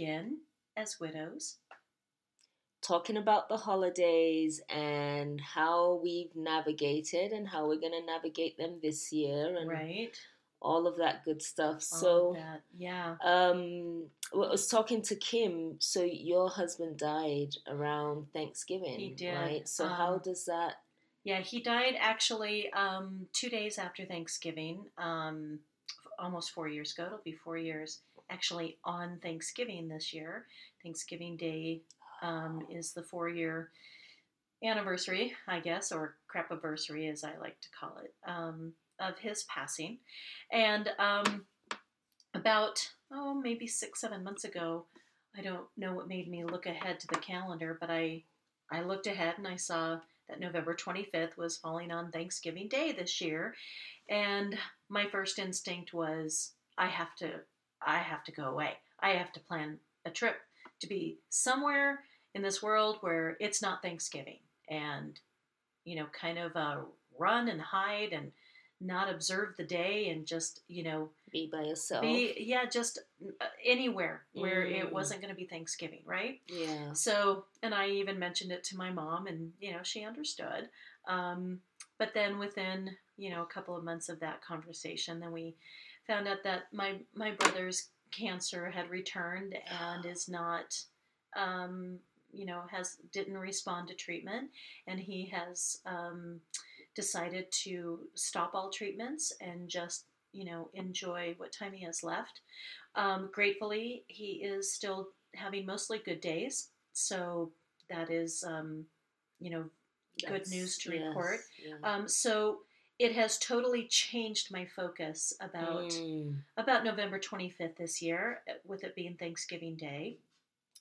approaching the holidays again as widows. Talking about the holidays and how we've navigated and how we're going to navigate them this year and right. all of that good stuff. All so, that. yeah. um, well, I was talking to Kim. So your husband died around Thanksgiving, He did, right? So how um, does that? Yeah, he died actually um, two days after Thanksgiving, um, almost four years ago. It'll be four years actually on Thanksgiving this year. Thanksgiving Day um, is the four year anniversary, I guess, or crapiversary as I like to call it, um, of his passing. And um, about, oh, maybe six, seven months ago, I don't know what made me look ahead to the calendar, but I, I looked ahead and I saw that November 25th was falling on Thanksgiving Day this year. And my first instinct was, I have to, I have to go away. I have to plan a trip to be somewhere in this world where it's not Thanksgiving and, you know, kind of uh, run and hide and not observe the day and just, you know, Be by yourself. be, yeah, just uh, anywhere where Mm. it wasn't going to be Thanksgiving, right? yeah. So, and I even mentioned it to my mom, and you know, she understood. Um, but then within you know a couple of months of that conversation, then we found out that my my brother's cancer had returned and is not, um, you know, has didn't respond to treatment, and he has um, decided to stop all treatments and just you know enjoy what time he has left. Um, gratefully, he is still having mostly good days, so that is um, you know good That's- news to yes, report. yeah. Um, so it has totally changed my focus about Mm. about November 25th this year, uh, with it being Thanksgiving Day.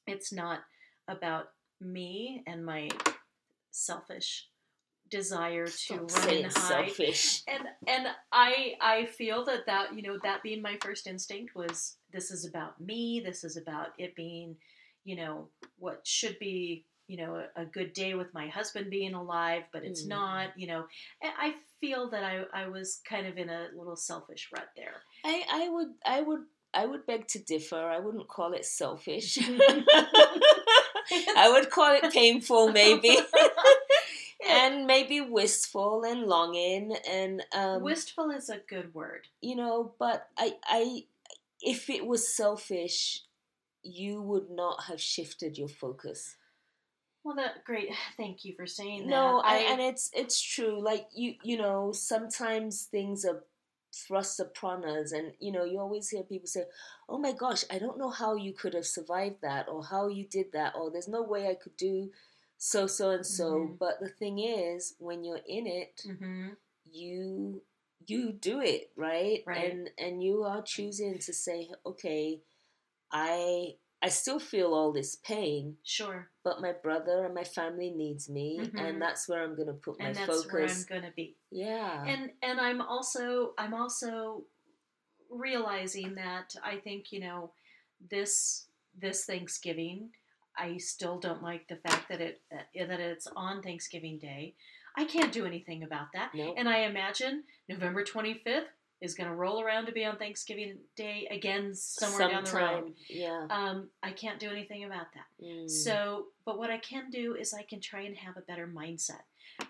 It's not about me and my selfish desire to Stop run and hide. selfish. And and I I feel that that you know that being my first instinct was this is about me. This is about it being, you know, what should be you know a, a good day with my husband being alive, but it's Mm. not. You know, And I feel that I I was kind of in a little selfish rut there. I, I would I would I would beg to differ. I wouldn't call it selfish. I would call it painful maybe. and maybe wistful and longing and um Wistful is a good word. you know, but I I if it was selfish, you would not have shifted your focus. Well, that great. Thank you for saying that. No, I, and it's it's true. Like you you know, sometimes things are thrust upon us, and you know, you always hear people say, "Oh my gosh, I don't know how you could have survived that, or how you did that, or there's no way I could do so so and so." Mhm. But the thing is, when you're in it, hmm you you do it right, Right. and and you are choosing to say, "Okay, I." I still feel all this pain, Sure, but my brother and my family needs me, Mhm. and that's where I'm going to put my and that's where I'm focus. going to be. Yeah, and and I'm also I'm also realizing that I think you know this this Thanksgiving I still don't like the fact that it uh, that it's on Thanksgiving Day. I can't do anything about that, no, and I imagine November 25th is going to roll around to be on Thanksgiving Day again somewhere down the road. Yeah. Um, I can't do anything about that. Mm. So, but what I can do is I can try and have a better mindset.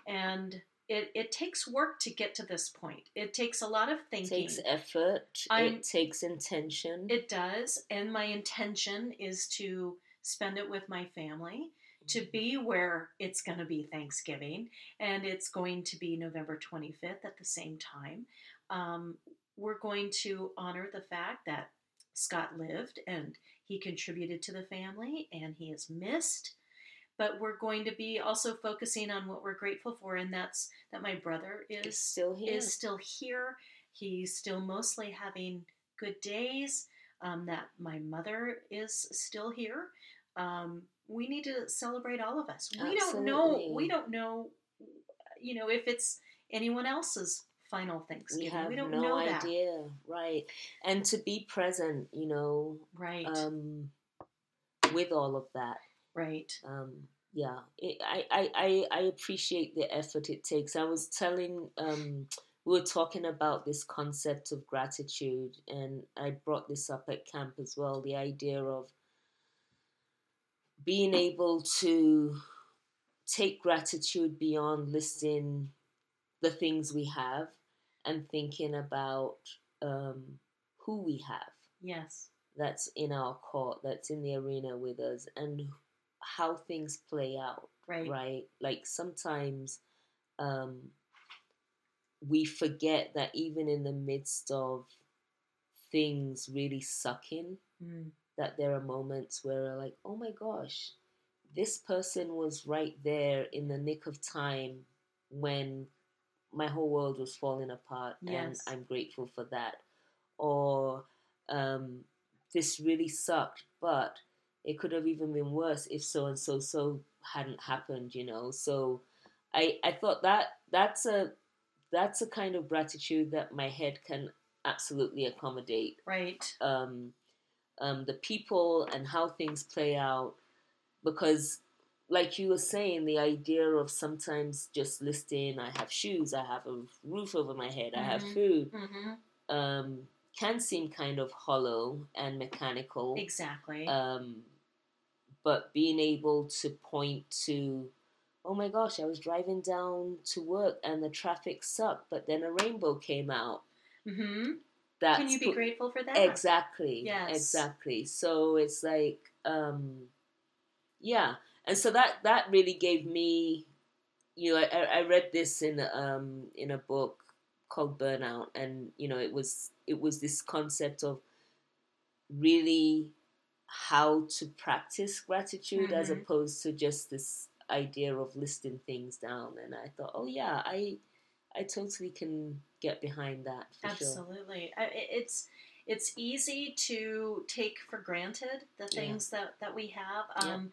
And it, it takes work to get to this point. It takes a lot of thinking. it takes effort. I'm- it takes intention. It does. And my intention is to spend it with my family, to be where it's going to be Thanksgiving, and it's going to be November 25th at the same time. Um, we're going to honor the fact that Scott lived and he contributed to the family and he is missed. But we're going to be also focusing on what we're grateful for, and that's that my brother is still here. is still here. He's still mostly having good days. Um, that my mother is still here. Um, we need to celebrate all of us. We don't know. We don't know. You know, if it's anyone else's final we Thanksgiving, have we don't no know that. idea, right? And to be present, you know, Right. um, with all of that. right. um, yeah, it, I, I, I, I appreciate the effort it takes. I was telling um, we were talking about this concept of gratitude, and I brought this up at camp as well the idea of being able to take gratitude beyond listing the things we have and thinking about um, who we have. Yes. That's in our court, that's in the arena with us, and how things play out. Right. Right. Like sometimes um, we forget that even in the midst of things really sucking, Mm. That there are moments where like, oh my gosh, this person was right there in the nick of time when my whole world was falling apart, Yes. and I'm grateful for that. Or um, this really sucked, but it could have even been worse if so and so so hadn't happened, you know. So I I thought that that's a that's a kind of gratitude that my head can absolutely accommodate Right. um, um, the people and how things play out. Because, like you were saying, the idea of sometimes just listing, I have shoes, I have a roof over my head, I have Mhm. food, hmm um, can seem kind of hollow and mechanical. Exactly. Um, but being able to point to, oh my gosh, I was driving down to work and the traffic sucked, but then a rainbow came out. hmm That's Can you be grateful for that? Exactly. Yes. Exactly. So it's like, um, yeah, and so that that really gave me, you know, I, I read this in um in a book called Burnout, and you know, it was it was this concept of really how to practice gratitude as Mhm. opposed to just this idea of listing things down and i thought oh yeah i i totally can get behind that for sure Absolutely. I- It's it's easy to take for granted the Yeah. things that, that we have. Yeah. Um,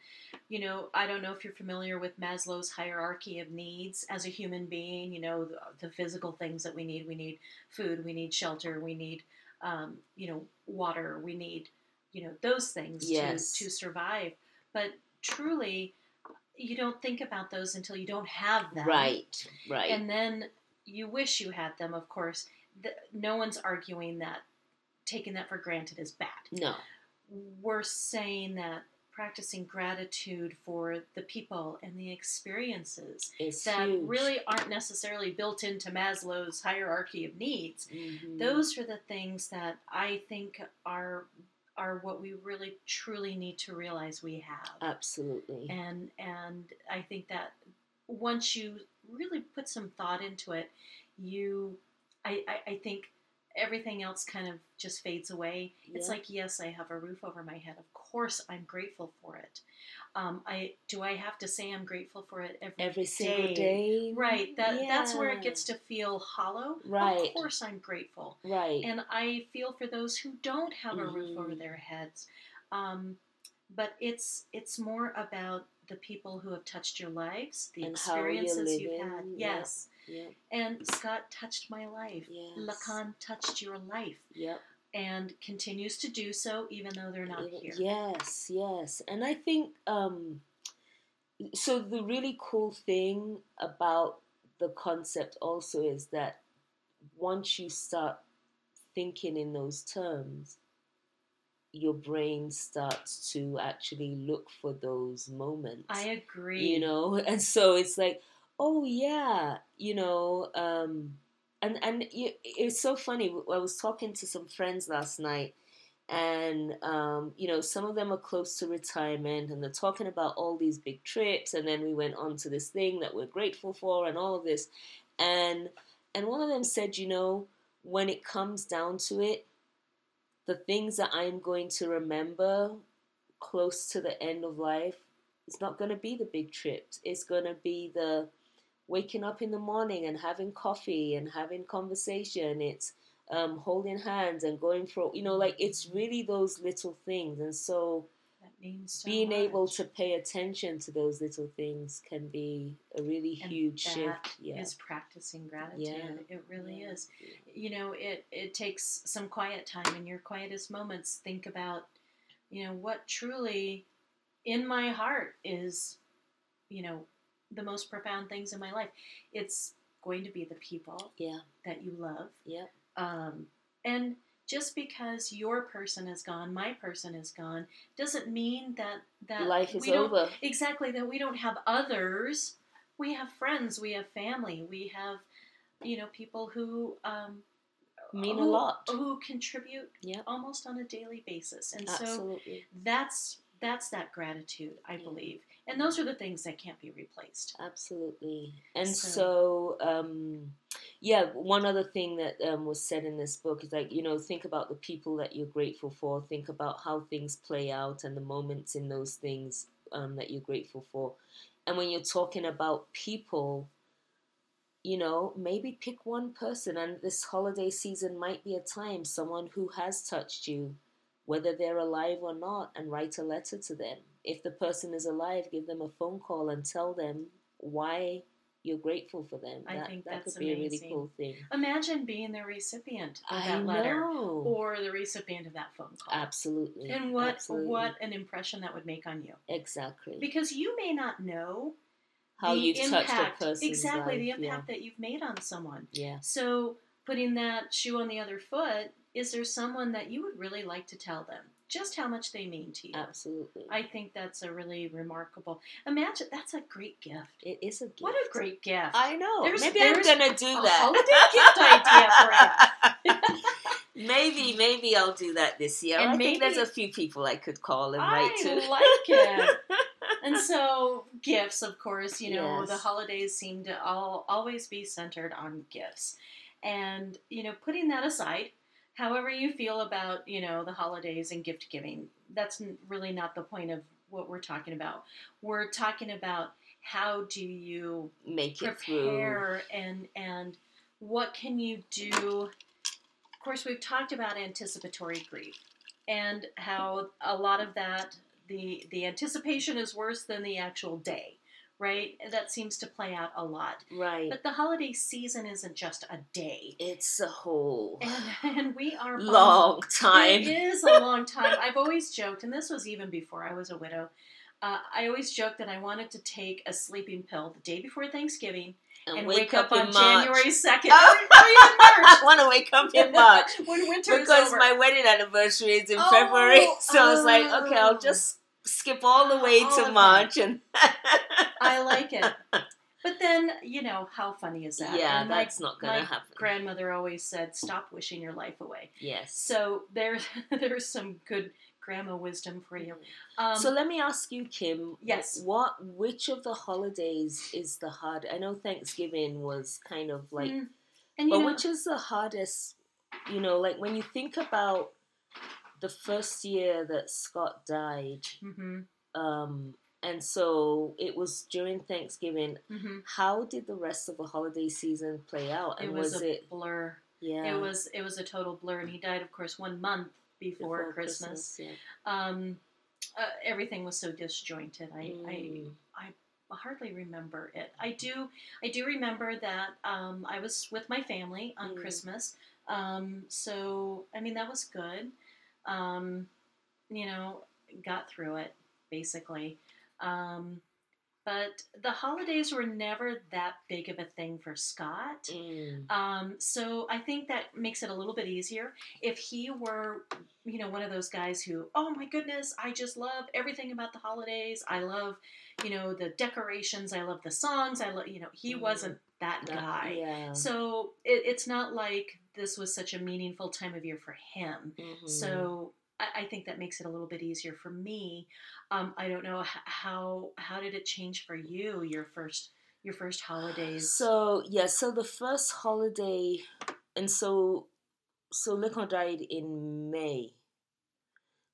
You know, I don't know if you're familiar with Maslow's hierarchy of needs as a human being. You know, the, the physical things that we need. We need food. We need shelter. We need, um, you know, water. We need, you know, those things Yes. to, to survive. But truly, you don't think about those until you don't have them. right right And then you wish you had them, of course. The, no one's arguing that taking that for granted is bad. no We're saying that practicing gratitude for the people and the experiences it's that huge. really aren't necessarily built into Maslow's hierarchy of needs. Mhm. Those are the things that I think are are what we really truly need to realize we have absolutely and and I think that once you really put some thought into it, you, I, I, I think everything else kind of just fades away. It's like yes, I have a roof over my head. Of course, I'm grateful for it. Um, I do I have to say I'm grateful for it every every single day? day Right. That that's where it gets to feel hollow. Right. Of course, I'm grateful right and I feel for those who don't have a roof over Mhm. their heads. Um, but it's it's more about the people who have touched your lives, the And experiences you've had. Yes, yep and Scott touched my life. yes Lacan touched your life yep and continues to do so, even though they're not here. Yes, yes. And I think um so the really cool thing about the concept also is that once you start thinking in those terms, your brain starts to actually look for those moments I agree. you know and so it's like oh yeah you know um and and you, it's so funny i was talking to some friends last night and um you know some of them are close to retirement and they're talking about all these big trips and then we went on to this thing that we're grateful for and all of this and and one of them said you know when it comes down to it the things that i'm going to remember close to the end of life it's not going to be the big trips. It's going to be the waking up in the morning and having coffee and having conversation. It's um, holding hands and going for, you know, like it's really those little things. And so means so being able to pay attention to those little things can be a really And huge shift. Yeah. is practicing gratitude. Yeah. It really Yeah. is. you know it it takes some quiet time in your quietest moments think about you know what truly in my heart is you know the most profound things in my life it's going to be the people Yeah. that you love. Yeah. Um, and just because your person is gone, my person is gone, doesn't mean that that Life is over. exactly that we don't have others. We have friends, we have family, we have you know people who um, Mean a lot. who contribute Yeah. almost on a daily basis, and so that's that's that gratitude, I Yeah. believe, and those are the things that can't be replaced. Absolutely. And So- so, um, yeah, one other thing that um, was said in this book is like, you know, think about the people that you're grateful for, think about how things play out and the moments in those things um, that you're grateful for. And when you're talking about people, you know, maybe pick one person, and this holiday season might be a time someone who has touched you, whether they're alive or not, and write a letter to them. If the person is alive, give them a phone call and tell them why you're grateful for them. I that, think that that's could be a really cool thing. Imagine being the recipient of I that letter or the recipient of that phone call. Absolutely. And what Absolutely. what an impression that would make on you. exactly Because you may not know how you've touched impact, a person's exactly the life, impact that you've made on someone. Yeah. yeah. So putting that shoe on the other foot, is there someone that you would really like to tell them just how much they mean to you? Absolutely. I think that's a really remarkable. Imagine that's a great gift. it is a gift. What a great gift! I know. There's- maybe there's I'm gonna do that. holiday gift idea maybe, maybe I'll do that this year. And I think there's a few people I could call and write I to. like it. and so gifts, of course, you know Yes. the holidays seem to all always be centered on gifts, and you know putting that aside, however you feel about you know the holidays and gift giving, that's really not the point of what we're talking about. We're talking about how do you Make it through. and and what can you do of course we've talked about anticipatory grief and how a lot of that the the anticipation is worse than the actual day right that seems to play out a lot Right. but the holiday season isn't just a day It's a whole and, and we are on- long time. it is a long time. I've always joked, and this was even before I was a widow. Uh, I always joked that I wanted to take a sleeping pill the day before Thanksgiving and, wake, up, in on March. January second, Oh. or, or even March. I want to wake up in March when winter is because my wedding anniversary is in Oh, February. So I was like, okay, I'll oh. just skip all the way All to. March and I like it. But then, you know, how funny is that? yeah, And my, that's not gonna happen. grandmother always said, "Stop wishing your life away." yes. So there's there's some good grandma wisdom for you. Um, so let me ask you, Kim. Yes. What? Which of the holidays is the hard? I know Thanksgiving was kind of like, mm, and you but know, which is the hardest? You know, like when you think about the first year that Scott died, hmm um, and so it was during Thanksgiving. hmm How did the rest of the holiday season play out? It was, was, a it? blur. Yeah. It was it was a total blur, and he died, of course, one month before, Christmas. yeah. Um, uh, everything was so disjointed. I, Mm. I hardly remember it. I do I do remember that um, I was with my family on Mm. Christmas. Um, so I mean that was good. Um, you know, got through it basically. Um, but the holidays were never that big of a thing for Scott. Mm. Um, so I think that makes it a little bit easier. If he were, you know, one of those guys who, oh my goodness, I just love everything about the holidays. I love, you know, the decorations. I love the songs. I love, you know, he Mm. wasn't that guy. yeah. So it, it's not like this was such a meaningful time of year for him. Mhm. So I, I think that makes it a little bit easier for me. Um, I don't know how how did it change for you your first your first holidays. So yeah, so the first holiday, and so so Lincoln died in May.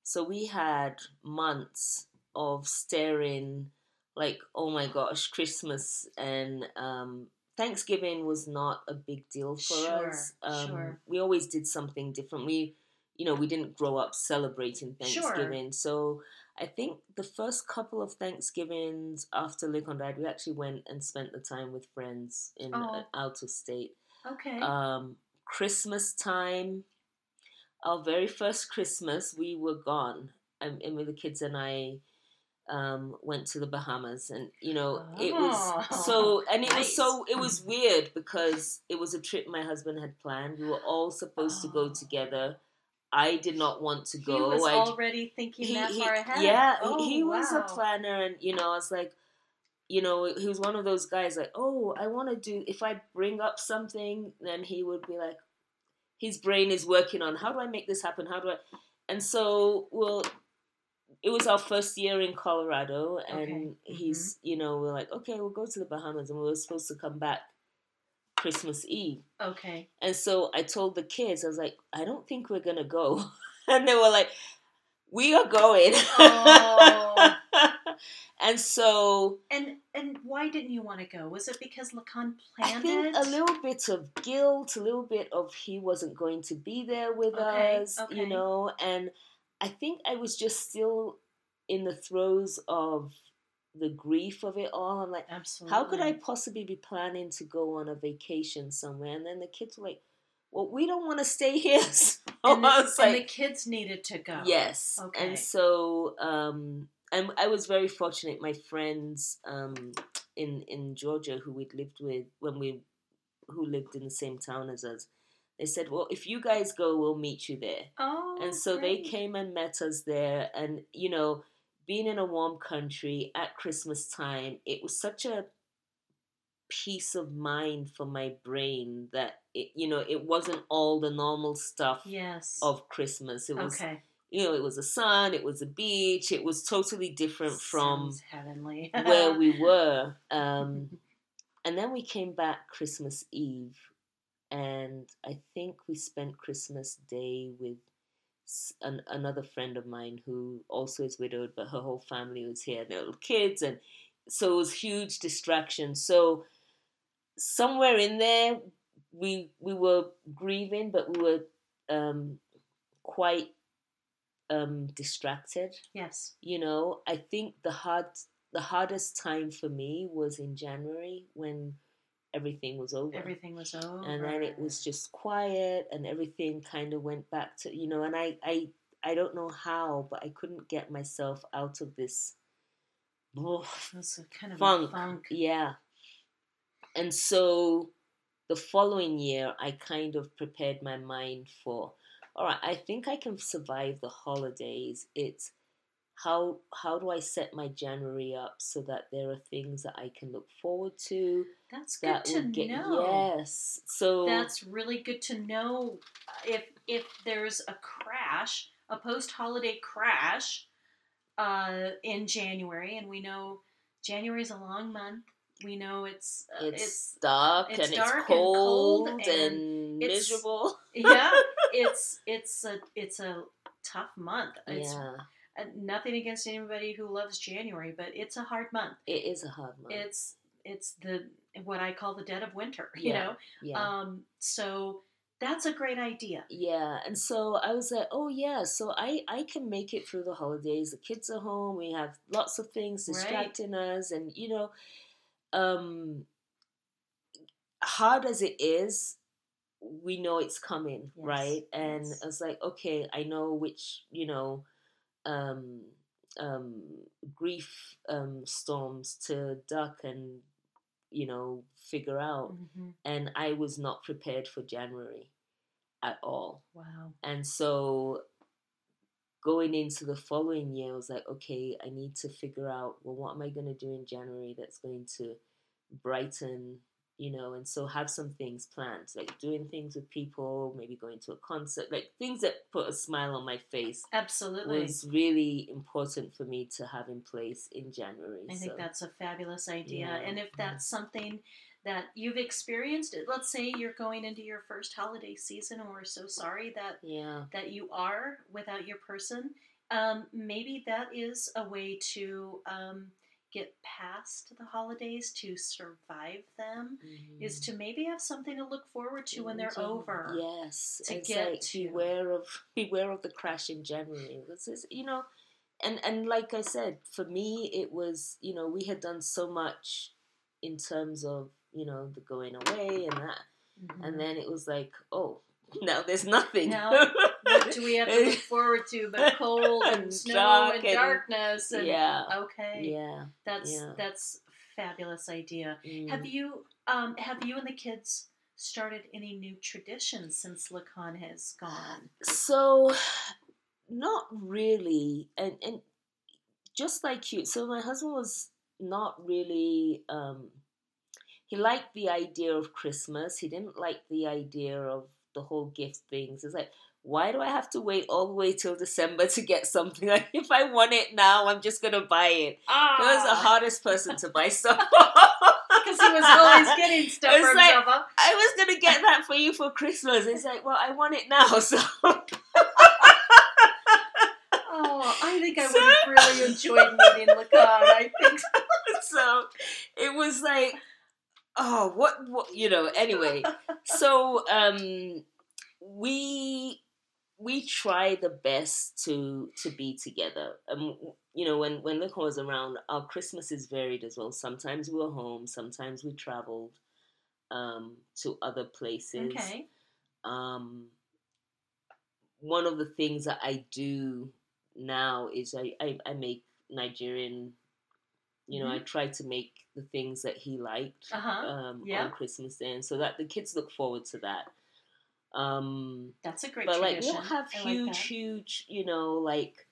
So we had months of staring, like oh my gosh, Christmas and um, Thanksgiving was not a big deal for Sure, us. Um, sure. We always did something different. We, you know, we didn't grow up celebrating Thanksgiving. Sure. So. I think the first couple of Thanksgivings after Lincoln died, we actually went and spent the time with friends in Oh. out of state. okay. Um, Christmas time, our very first Christmas, we were gone. I, I mean, the kids and I, um, went to the Bahamas, and you know it Oh, was so, and it was so it was weird because it was a trip my husband had planned. We were all supposed to go Oh. together. I did not want to He go. was I, already thinking that far ahead. yeah, Oh, he, he was a planner, and you know, I was like, you know, he was one of those guys like, oh, I want to do. If I bring up something, then he would be like, his brain is working on how do I make this happen? How do I? And so, well, it was our first year in Colorado, and Okay. Mm-hmm. he's, you know, we're like, okay, we'll go to the Bahamas, and we were supposed to come back Christmas Eve. Okay. And so I told the kids, I was like, I don't think we're gonna go. And they were like, We are going. Oh. and so And and why didn't you want to go? Was it because Lacan I planned think it? a little bit of guilt, a little bit of he wasn't going to be there with Okay, us, you know, and I think I was just still in the throes of the grief of it all. I'm like, Absolutely. how could I possibly be planning to go on a vacation somewhere? And then the kids were like, well, we don't want to stay here. So And the, and the kids needed to go. yes. Okay. And so, um, and I was very fortunate. My friends um, in in Georgia who we'd lived with when we who lived in the same town as us, they said, well, if you guys go, we'll meet you there. Oh. And so they came and met us there. And, you know, being in a warm country at Christmas time, it was such a peace of mind for my brain that, it, you know, it wasn't all the normal stuff Yes. of Christmas. It was, okay. you know, it was the sun, it was the beach, it was totally different from heavenly. where we were. Um, and then we came back Christmas Eve, and I think we spent Christmas Day with an, another friend of mine who also is widowed, but her whole family was here, their little kids, and so it was huge distraction. So somewhere in there, we we were grieving, but we were um, quite um, distracted yes. you know i think the hard the hardest time for me was in january when everything was over Everything was over. and then it was just quiet and everything kind of went back to you know and i i i don't know how but i couldn't get myself out of this ugh, It was a kind of funk. funk. yeah and so the following year i kind of prepared my mind for all right i think i can survive the holidays it's how how do i set my january up so that there are things that i can look forward to That's good that to get know. yes so That's really good to know. If if there's a crash, a post-holiday crash, uh, in January, and we know January is a long month. We know it's uh, it's, it's dark it's and dark it's and cold cold and, and miserable yeah, it's it's a it's a tough month. It's yeah uh, nothing against anybody who loves January, but it's a hard month. it is a hard month It's it's the what I call the dead of winter. You Yeah, know, yeah um, so that's a great idea. Yeah, and so I was like, oh yeah, so I I can make it through the holidays. The kids are home. We have lots of things Right. distracting us, and you know, um, hard as it is, we know it's coming, Yes, right? And yes. I was like, okay, I know which you know, um, um, grief um, storms to duck and you know figure out. hmm And I was not prepared for January at all. Wow. And so going into the following year, I was like, okay, I need to figure out, well, what am I going to do in January that's going to brighten, you know, and so have some things planned, like doing things with people, maybe going to a concert, like things that put a smile on my face Absolutely. was really important for me to have in place in January. I think that's a fabulous idea. Yeah, And if that's something that you've experienced, let's say you're going into your first holiday season and we're so sorry that yeah, that you are without your person, um, maybe that is a way to um, get past the holidays, to survive them, is Mhm. to maybe have something to look forward to when they're over. Yes, to it's get like to- beware of beware of the crash in January. This is you know, and and like I said, for me it was you know we had done so much in terms of you know the going away and that, Mhm. and then it was like oh now there's nothing. Now, what do we have to look forward to but cold and, And snow and, and- darkness? And, yeah, Okay. yeah. That's yeah. that's fabulous idea. mm. Have you um have you and the kids started any new traditions since Lacan has gone? So, not really, and and just like you. So my husband was not really. Um, he liked the idea of Christmas. He didn't like the idea of the whole gift things. It's like, why do I have to wait all the way till December to get something? Like, if I want it now, I'm just gonna buy it. Ah, He was the hardest person to buy stuff. because he was always getting stuff It's for like- himself. I was gonna get that for you for Christmas. It's like, well, I want it now, so Oh, I think I would have really enjoyed meeting Lacan. I think so it was like oh what what you know anyway so um we we try the best to to be together um you know when when Lincoln was around our christmases varied as well sometimes we were home sometimes we traveled um to other places okay. um, one of the things that I do now is I, I, I make Nigerian, you know, I try to make the things that he liked Uh huh. um, yeah. on Christmas Day, and so that the kids look forward to that. Um, That's a great but like we tradition. don't have I huge, that. huge, you know, like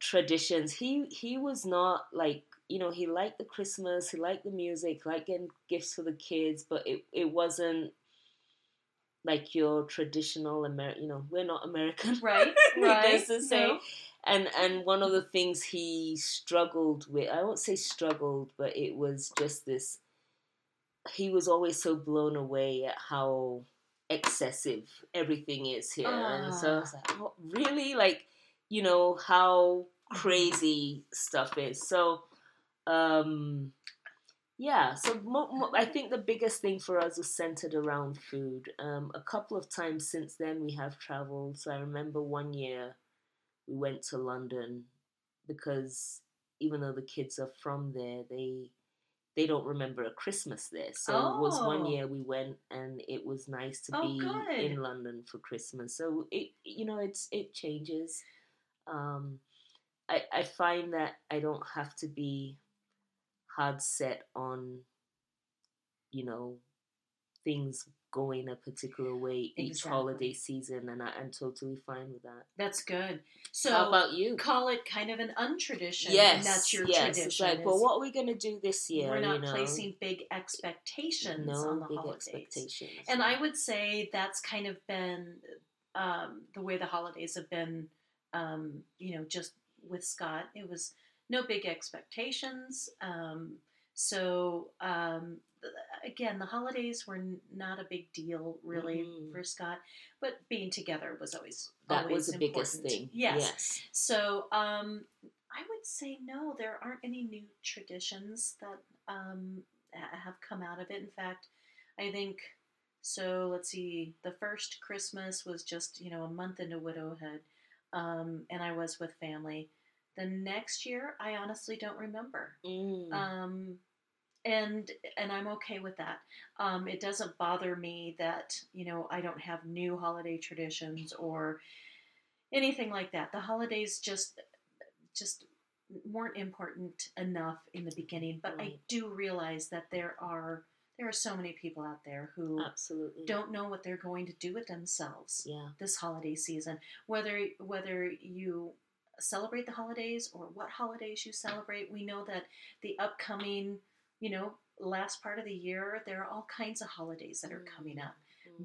traditions. He he was not like you know he liked the Christmas, he liked the music, liked getting gifts for the kids, but it it wasn't like your traditional American. You know, we're not American, Right, right. To say. No. And and one of the things he struggled with, I won't say struggled, but it was just this. He was always so blown away at how excessive everything is here, and so I was like, oh, really, like, you know how crazy stuff is. So, um, yeah. So mo- mo- I think the biggest thing for us was centered around food. Um, a couple of times since then, we have traveled. So I remember one year we went to London because even though the kids are from there, they they don't remember a Christmas there. So it was one year we went and it was nice to Oh, be good. in London for Christmas. So it you know it's it changes. Um, I I find that I don't have to be hard set on you know things going a particular way each holiday season, and I, I'm totally fine with that. That's good. So How about you? call it kind of an untradition. Yes, and that's your yes. tradition. It's like, is well, what are we gonna do this year? we're not you know? placing big expectations no on the big holidays. expectations. And I would say that's kind of been um, the way the holidays have been. Um, you know, just with Scott, it was no big expectations. Um, so um, again, the holidays were n- not a big deal really Mhm. for Scott, but being together was always that always was the biggest thing. Yes. yes. So um, I would say no, there aren't any new traditions that um, have come out of it. In fact, I think so. Let's see. The first Christmas was just you know a month into widowhood, um, and I was with family. The next year, I honestly don't remember. Mm. Um, and and I'm okay with that. Um, it doesn't bother me that you know I don't have new holiday traditions or anything like that. The holidays just just weren't important enough in the beginning, but I do realize that there are there are so many people out there who Absolutely. don't know what they're going to do with themselves Yeah. this holiday season. Whether whether you celebrate the holidays or what holidays you celebrate, we know that the upcoming, you know, last part of the year, there are all kinds of holidays that are coming up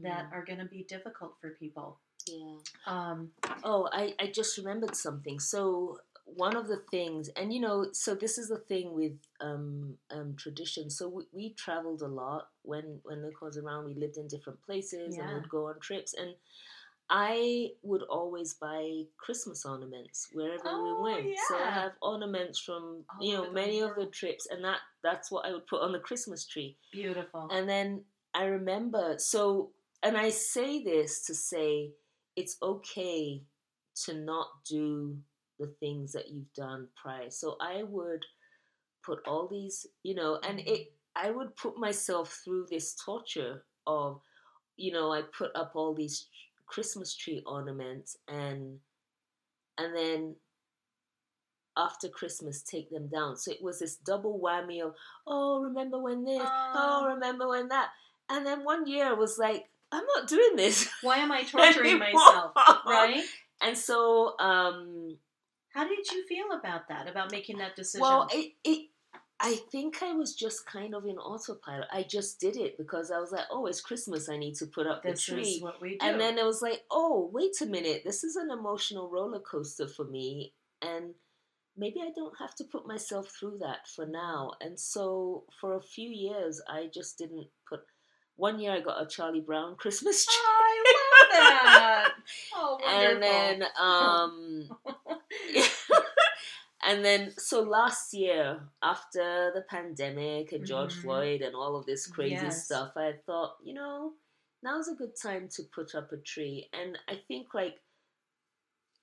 that Mm, are going to be difficult for people. Yeah. Um, Oh, I, I just remembered something. So one of the things, and you know, so this is the thing with um, um, tradition. So we, we traveled a lot when when Luke was around. We lived in different places and Yeah. would go on trips. And I would always buy Christmas ornaments wherever Oh, we went. So I have ornaments from All you know many of the trips, and that that's what I would put on the Christmas tree. beautiful. And then I remember, so, and I say this to say it's okay to not do the things that you've done prior. So I would put all these, you know, and it, I would put myself through this torture of you know, I put up all these Christmas tree ornaments and and then after Christmas take them down. So it was this double whammy of, oh, remember when this, oh, Oh. remember when that. And then one year I was like, I'm not doing this. Why am I torturing myself? Right? And so, um, How did you feel about that? About making that decision? well, it, it, I think I was just kind of in autopilot. I just did it because I was like, oh, it's Christmas. I need to put up this the tree. is what we do. And then it was like, oh, wait a minute, this is an emotional roller coaster for me, and maybe I don't have to put myself through that for now. And so for a few years, I just didn't put. One year, I got a Charlie Brown Christmas tree. oh, I love that. Oh, wonderful. and then, um, and then, so last year, after the pandemic and George Mhm. Floyd and all of this crazy Yes. stuff, I thought, you know, now's a good time to put up a tree. And I think, like,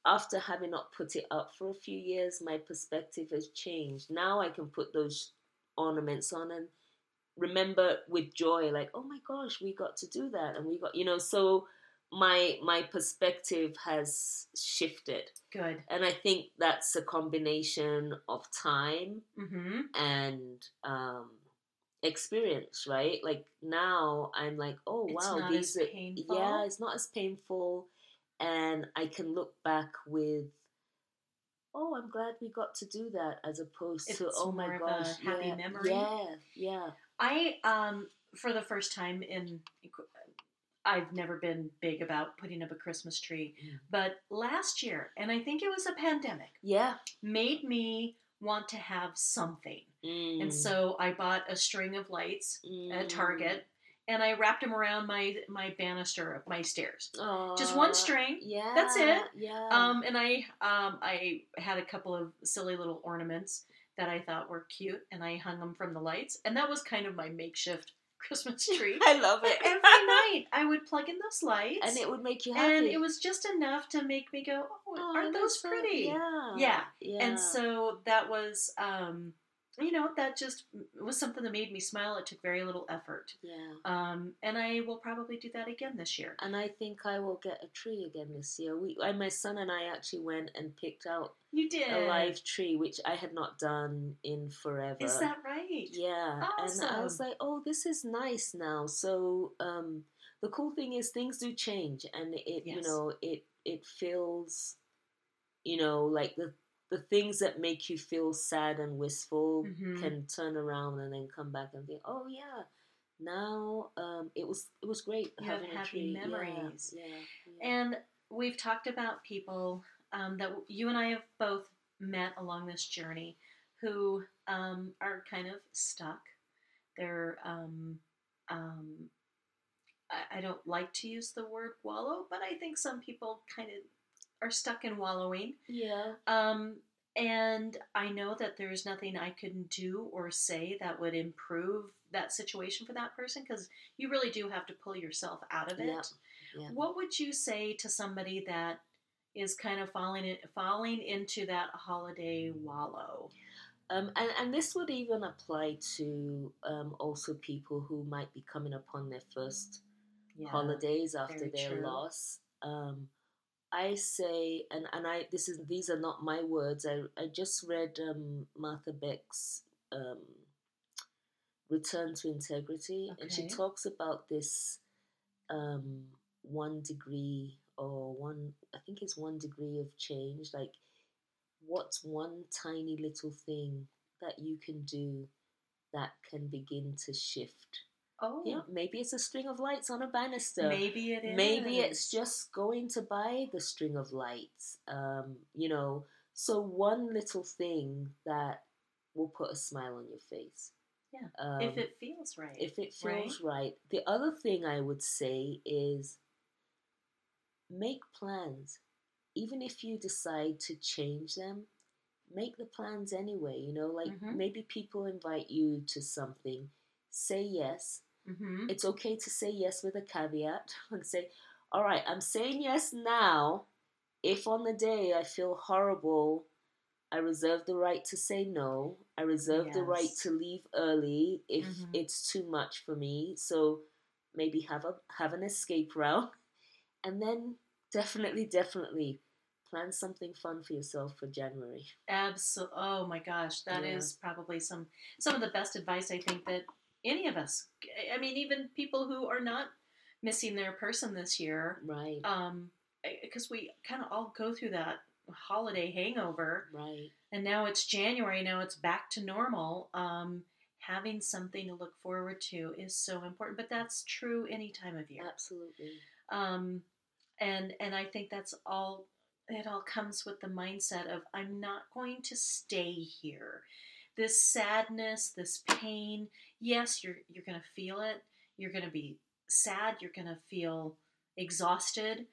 after having not put it up for a few years, my perspective has changed. Now I can put those ornaments on and remember with joy, like, oh my gosh, we got to do that, and we got, you know, so my my perspective has shifted, Good. and I think that's a combination of time Mm-hmm. and um, experience, right? Like now, I'm like, oh It's wow, not these as are painful. yeah, it's not as painful, and I can look back with. Oh, I'm glad we got to do that, as opposed to It's oh my more of a gosh, happy yeah, memory. Yeah, yeah, I um for the first time in I've never been big about putting up a Christmas tree, Mm. but last year, and I think it was a pandemic, yeah. made me want to have something. Mm, And so I bought a string of lights at mm. Target and I wrapped them around my my banister of my stairs. Just one string. Yeah, That's it. Yeah. Um, and I um, I had a couple of silly little ornaments that I thought were cute, and I hung them from the lights, and that was kind of my makeshift Christmas tree. I love But it. every night I would plug in those lights, and it would make you happy. and it was just enough to make me go, "Oh, Oh, aren't those that's so- pretty?" Yeah. Yeah. Yeah. And so that was, um, you know, that just was something that made me smile. It took very little effort, yeah. um, and I will probably do that again this year. And I think I will get a tree again this year. We, I, my son and I actually went and picked out You did a live tree, which I had not done in forever. Is that right? Yeah, Awesome. and I was like, "Oh, this is nice now." So, um, the cool thing is things do change, and it, you know, it it feels, you know, like the the things that make you feel sad and wistful Mhm. can turn around and then come back and think, "Oh yeah." Now, um, it was it was great You have having a happy tree. Yeah, memories. Yeah, yeah. And we've talked about people um, that you and I have both met along this journey who um, are kind of stuck. They're, um, um, I, I don't like to use the word wallow, but I think some people kind of are stuck in wallowing. yeah. Um, and I know that there's nothing I can do or say that would improve that situation for that person because you really do have to pull yourself out of it. Yeah, yeah. What would you say to somebody that is kind of falling in, falling into that holiday wallow? Um, and, and this would even apply to um, also people who might be coming upon their first Yeah. holidays after their true. loss. Um, I say, and, and I this is these are not my words. I I just read um, Martha Beck's um, Return to Integrity, and she talks about this um, one degree or one I think it's one degree of change. Like, what's one tiny little thing that you can do that can begin to shift? Oh, Yeah, maybe it's a string of lights on a banister. maybe it is. Maybe it's just going to buy the string of lights. Um, you know, so one little thing that will put a smile on your face. Yeah, Um, if it feels right. if it feels right. The other thing I would say is make plans. Even if you decide to change them, make the plans anyway. You know, like Mhm. maybe people invite you to something, say yes. hmm It's okay to say yes with a caveat and say, all right, I'm saying yes now. If on the day I feel horrible, I reserve the right to say no. I reserve the right to leave early if Mhm. it's too much for me. So maybe have a have an escape route, and then definitely, definitely plan something fun for yourself for January. Absolutely. Oh my gosh, that is Yeah. probably some some of the best advice I think that any of us. I mean, even people who are not missing their person this year, Right, um, because we kind of all go through that holiday hangover, right. and now it's January. Now it's back to normal. Um, having something to look forward to is so important, but that's true any time of year. Absolutely. um, and and I think that's all. It all comes with the mindset of I'm not going to stay here. This sadness, this pain. Yes, you're you're gonna feel it. You're gonna be sad. You're gonna feel exhausted.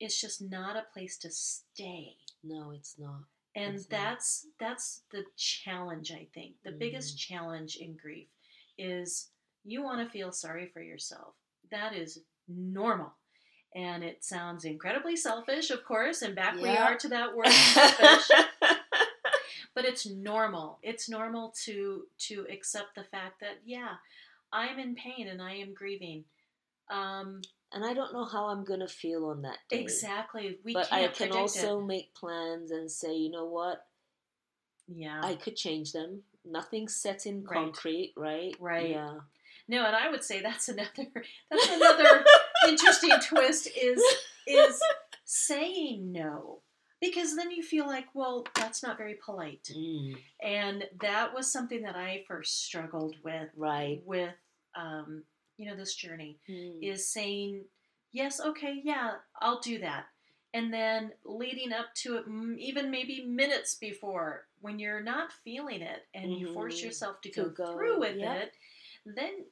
It's just not a place to stay. No, it's not. And It's not. that's that's the challenge. I think the biggest Mm. challenge in grief is you want to feel sorry for yourself. That is normal. And it sounds incredibly selfish, of course, and back we are to that word selfish. But it's normal. It's normal to to accept the fact that yeah, I'm in pain and I am grieving. Um, and I don't know how I'm gonna feel on that day. exactly. We but can't I can also it. make plans and say, you know what, Yeah. I could change them. Nothing's set in Right. concrete, right? Right. Yeah. No, and I would say that's another that's another interesting twist is is saying no. Because then you feel like, well, that's not very polite. Mm, And that was something that I first struggled with right. with um, you know, this journey Mm, is saying, yes, okay, yeah, I'll do that. And then leading up to it, even maybe minutes before, when you're not feeling it and you force Mhm. yourself to To go, go, through with yeah. it, then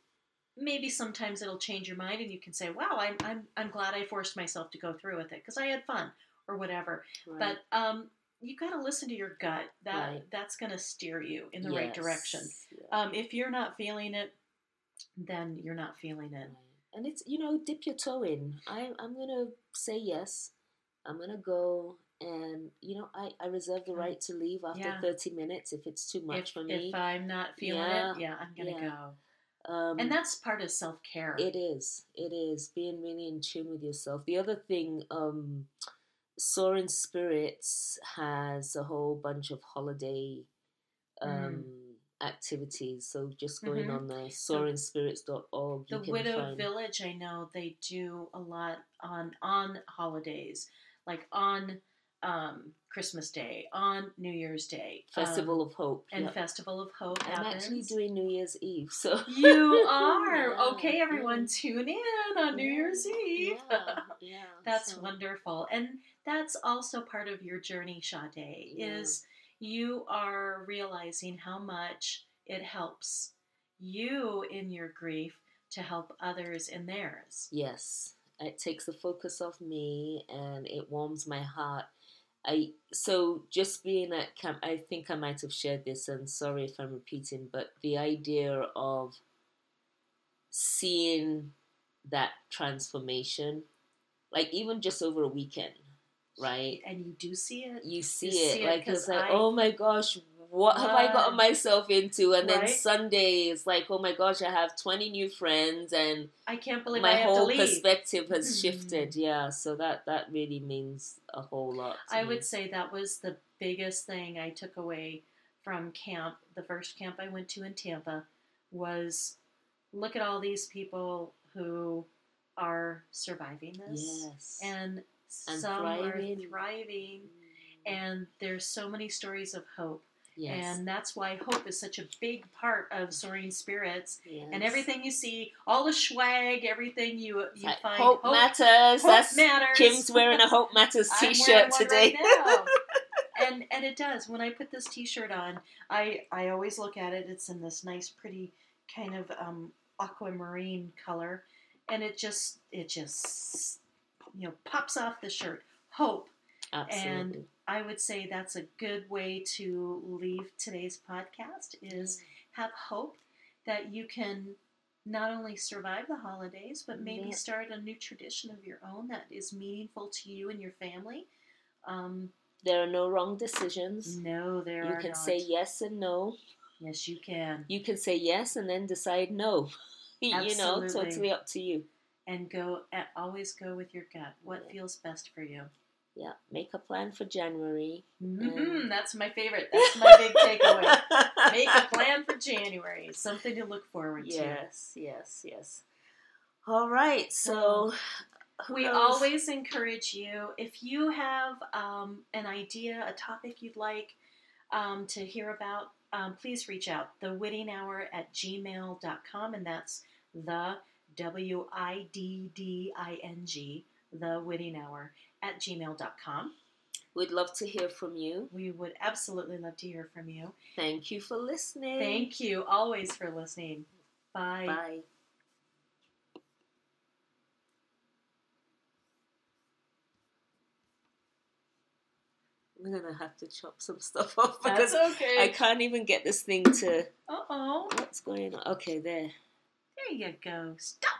maybe sometimes it'll change your mind and you can say, wow, I'm, I'm, I'm glad I forced myself to go through with it because I had fun or whatever. right. But um, you got to listen to your gut. That Right. That's going to steer you in the right direction. Yeah. Um, if you're not feeling it, then you're not feeling it. Right. And it's you know dip your toe in. I I'm gonna say yes. I'm gonna go, and you know I I reserve the right to leave after Yeah. 30 minutes if it's too much if, for me. if I'm not feeling Yeah, it, yeah, I'm gonna yeah. go. um, And that's part of self care. it is it is being really in tune with yourself. The other thing, um, Soaring Spirits has a whole bunch of holiday um, activities. So just going Mhm. on the soaringspirits.org, The you can Widow find Village, I know they do a lot on on holidays, like on um, Christmas Day, on New Year's Day, um, Festival of Hope. and Yep. Festival of Hope. I'm happens. actually doing New Year's Eve, so You are Yeah, okay, everyone. Tune in on New Yeah, Year's Eve. Yeah, yeah. That's so- wonderful. And that's also part of your journey, Sade, Yeah. is you are realizing how much it helps you in your grief to help others in theirs. Yes, it takes the focus off me, and it warms my heart. I so just being at camp. I think I might have shared this, and sorry if I'm repeating, but the idea of seeing that transformation, like even just over a weekend, right? And you do see it. you see You it see it like 'cause it's like I- oh my gosh what have i gotten myself into and then Right. sunday is like oh my gosh i have 20 new friends and I can't believe my whole perspective has shifted mm-hmm. yeah so that that really means a whole lot I me. would say that was the biggest thing I took away from camp. The first camp I went to in Tampa was look at all these people who are surviving this. yes And, And some thriving. are thriving. And there's so many stories of hope. yes And that's why hope is such a big part of Soaring Spirits. yes. And everything you see, all the swag, everything you you like, find hope, matters hope that's matters. kim's wearing a hope matters t-shirt today right and and it does. When I put this T-shirt on, I I always look at it. It's in this nice, pretty kind of um, aquamarine color, and it just it just you know pops off the shirt. Hope. absolutely And I would say that's a good way to leave today's podcast. Is have hope that you can not only survive the holidays, but maybe Yeah. start a new tradition of your own that is meaningful to you and your family. Um, there are no wrong decisions no, there you are You can not. say yes and no Yes, you can. you can say yes and then decide no. you know, totally up to you. And go and always go with your gut. What Yeah. feels best for you? Yeah, make a plan for January. hmm That's my favorite. That's my big takeaway. Make a plan for January. Something to look forward to. Yes, yes, yes. All right, so who We knows? always encourage you if you have um, an idea, a topic you'd like um, to hear about, um, please reach out. The Widding Hour at gmail.com, and that's the W I D D I N G, the Widding Hour at gmail.com. We'd love to hear from you. We would absolutely love to hear from you. Thank you for listening. Thank you always for listening. Bye. Bye. I'm gonna have to chop some stuff off because okay. I can't even get this thing to. Uh oh. What's going on? Okay, there. There you go. Stop.